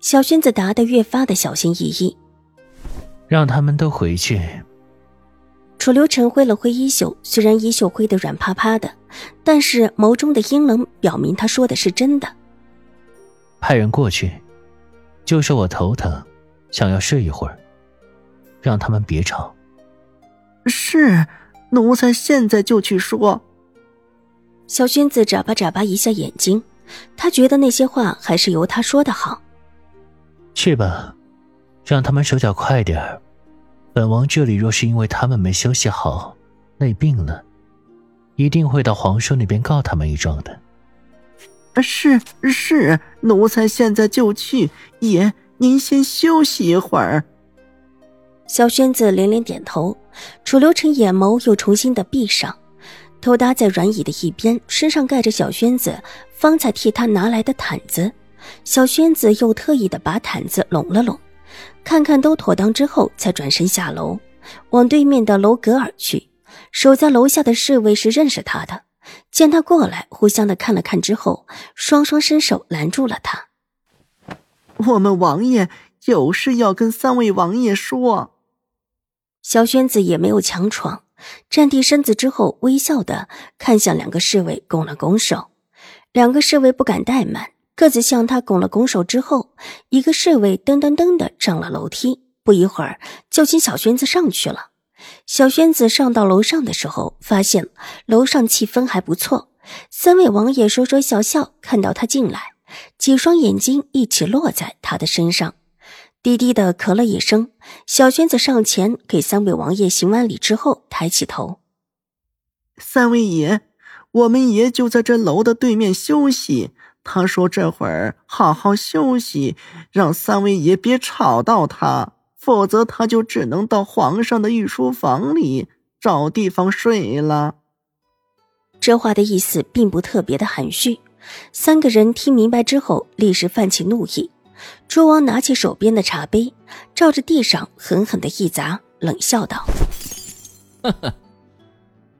小轩子答得越发的小心翼翼，让他们都回去。楚留臣挥了挥衣袖，虽然衣袖挥得软趴趴的，但是眸中的阴冷表明他说的是真的。派人过去，就说我头疼，想要睡一会儿，让他们别吵。是，奴才现在就去说。小轩子眨巴眨巴一下眼睛，他觉得那些话还是由他说的好。去吧，让他们手脚快点儿。本王这里若是因为他们没休息好，累病了，一定会到皇叔那边告他们一状的。是是，奴才现在就去。爷，您先休息一会儿。小轩子连连点头，楚留臣眼眸又重新的闭上，头搭在软椅的一边，身上盖着小轩子方才替他拿来的毯子。小轩子又特意的把毯子拢了拢，看看都妥当之后，才转身下楼，往对面的楼阁而去。守在楼下的侍卫是认识他的，见他过来，互相的看了看之后，双双伸手拦住了他。我们王爷有事要跟三位王爷说。小轩子也没有强闯，站定身子之后，微笑的看向两个侍卫，拱了拱手。两个侍卫不敢怠慢。各自向他拱了拱手之后，一个侍卫噔噔噔的上了楼梯，不一会儿就请小轩子上去了。小轩子上到楼上的时候，发现楼上气氛还不错。三位王爷说说笑笑，看到他进来，几双眼睛一起落在他的身上，低低的咳了一声。小轩子上前给三位王爷行完礼之后，抬起头：“三位爷，我们爷就在这楼的对面休息。”他说：“这会儿好好休息，让三位爷别吵到他，否则他就只能到皇上的御书房里找地方睡了。”这话的意思并不特别的含蓄。三个人听明白之后，立时泛起怒意。诸王拿起手边的茶杯，照着地上狠狠的一砸，冷笑道：“哈哈，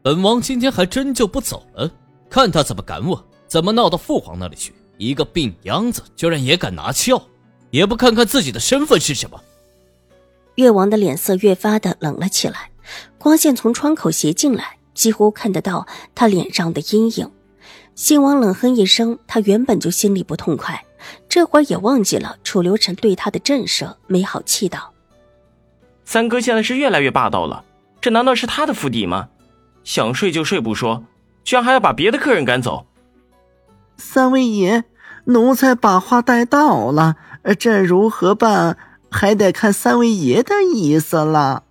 本王今天还真就不走了，看他怎么赶我。”怎么闹到父皇那里去？一个病秧子居然也敢拿翘，也不看看自己的身份是什么？越王的脸色越发的冷了起来，光线从窗口斜进来，几乎看得到他脸上的阴影。新王冷哼一声，他原本就心里不痛快，这会儿也忘记了楚留臣对他的震慑，没好气道：“三哥现在是越来越霸道了，这难道是他的府邸吗？想睡就睡不说，居然还要把别的客人赶走。”三位爷，奴才把话带到了，这如何办？还得看三位爷的意思了。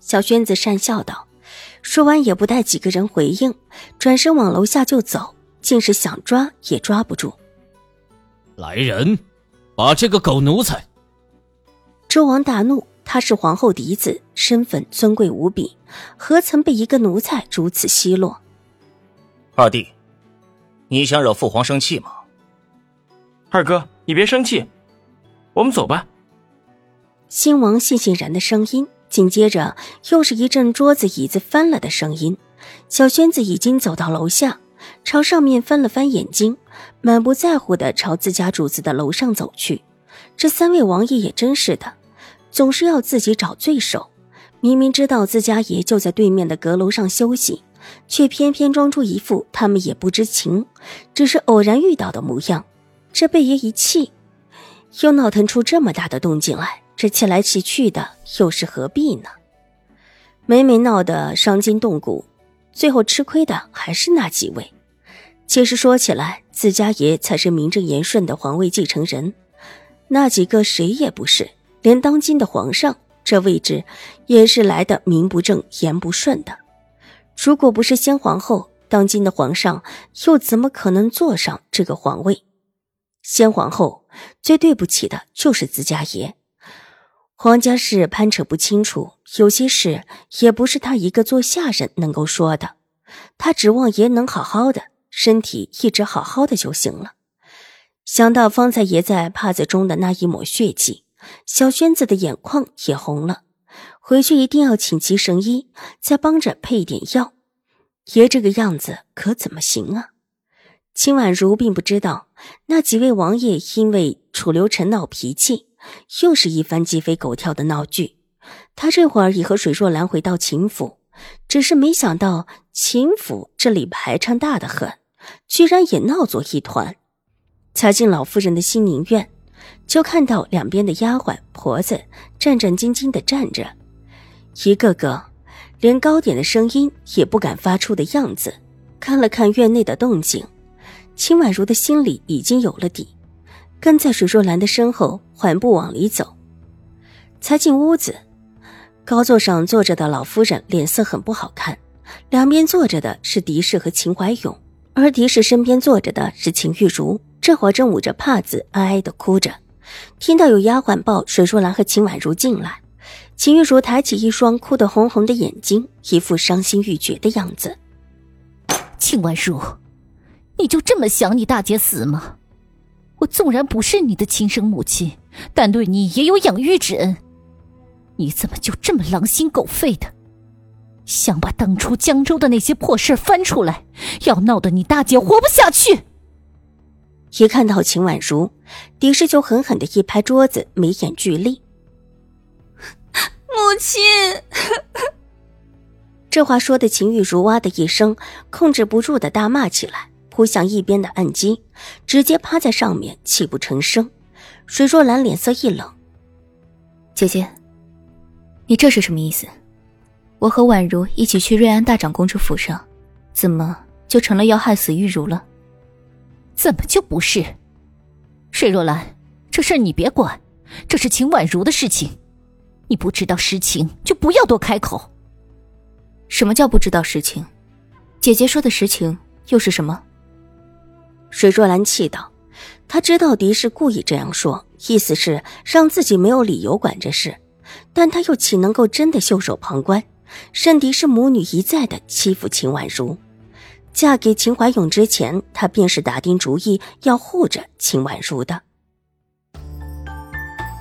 小轩子讪笑道，说完也不待几个人回应，转身往楼下就走，竟是想抓也抓不住。来人，把这个狗奴才！周王大怒，他是皇后嫡子，身份尊贵无比，何曾被一个奴才如此奚落？二弟。你想惹父皇生气吗？二哥，你别生气，我们走吧。新王悻悻然的声音，紧接着又是一阵桌子椅子翻了的声音。小轩子已经走到楼下，朝上面翻了翻眼睛，满不在乎的朝自家主子的楼上走去。这三位王爷也真是的，总是要自己找罪受。明明知道自家爷就在对面的阁楼上休息。却偏偏装出一副他们也不知情，只是偶然遇到的模样。这贝爷一气，又闹腾出这么大的动静来，这气来气去的，又是何必呢？每每闹得伤筋动骨，最后吃亏的还是那几位。其实说起来，自家爷才是名正言顺的皇位继承人，那几个谁也不是。连当今的皇上这位置，也是来的名不正言不顺的。如果不是先皇后，当今的皇上又怎么可能坐上这个皇位？先皇后最对不起的就是自家爷。皇家事攀扯不清楚，有些事也不是他一个做下人能够说的。他指望爷能好好的，身体一直好好的就行了。想到方才爷在帕子中的那一抹血迹，小轩子的眼眶也红了。回去一定要请齐神医，再帮着配一点药。爷这个样子可怎么行啊？秦婉如并不知道，那几位王爷因为楚留臣闹脾气，又是一番鸡飞狗跳的闹剧。他这会儿已和水若兰回到秦府，只是没想到秦府这里排场大的很，居然也闹作一团。才进老夫人的心宁院，就看到两边的丫鬟婆子战战兢兢的站着，一个个连高点的声音也不敢发出的样子。看了看院内的动静，秦婉如的心里已经有了底，跟在水若兰的身后缓步往里走。才进屋子，高座上坐着的老夫人脸色很不好看，两边坐着的是狄氏和秦怀勇，而狄氏身边坐着的是秦玉茹。这会儿正捂着帕子哀哀的哭着，听到有丫鬟抱水若兰和秦婉如进来，秦玉茹抬起一双哭得红红的眼睛，一副伤心欲绝的样子。秦婉如，你就这么想你大姐死吗？我纵然不是你的亲生母亲，但对你也有养育之恩，你怎么就这么狼心狗肺的，想把当初江州的那些破事翻出来，要闹得你大姐活不下去？一看到秦婉如，狄氏就狠狠的一拍桌子，眉眼俱厉。母亲，这话说的秦玉茹哇的一声，控制不住的大骂起来，扑向一边的案几，直接趴在上面，泣不成声。水若兰脸色一冷：“姐姐，你这是什么意思？我和婉如一起去瑞安大长公主府上，怎么就成了要害死玉茹了？”怎么就不是？水若兰，这事儿你别管，这是秦婉如的事情，你不知道实情就不要多开口。什么叫不知道实情？姐姐说的实情又是什么？水若兰气道：“她知道狄氏故意这样说，意思是让自己没有理由管这事，但她又岂能够真的袖手旁观？甚狄氏母女一再的欺负秦婉如。”嫁给秦怀勇之前，她便是打定主意要护着秦婉如的。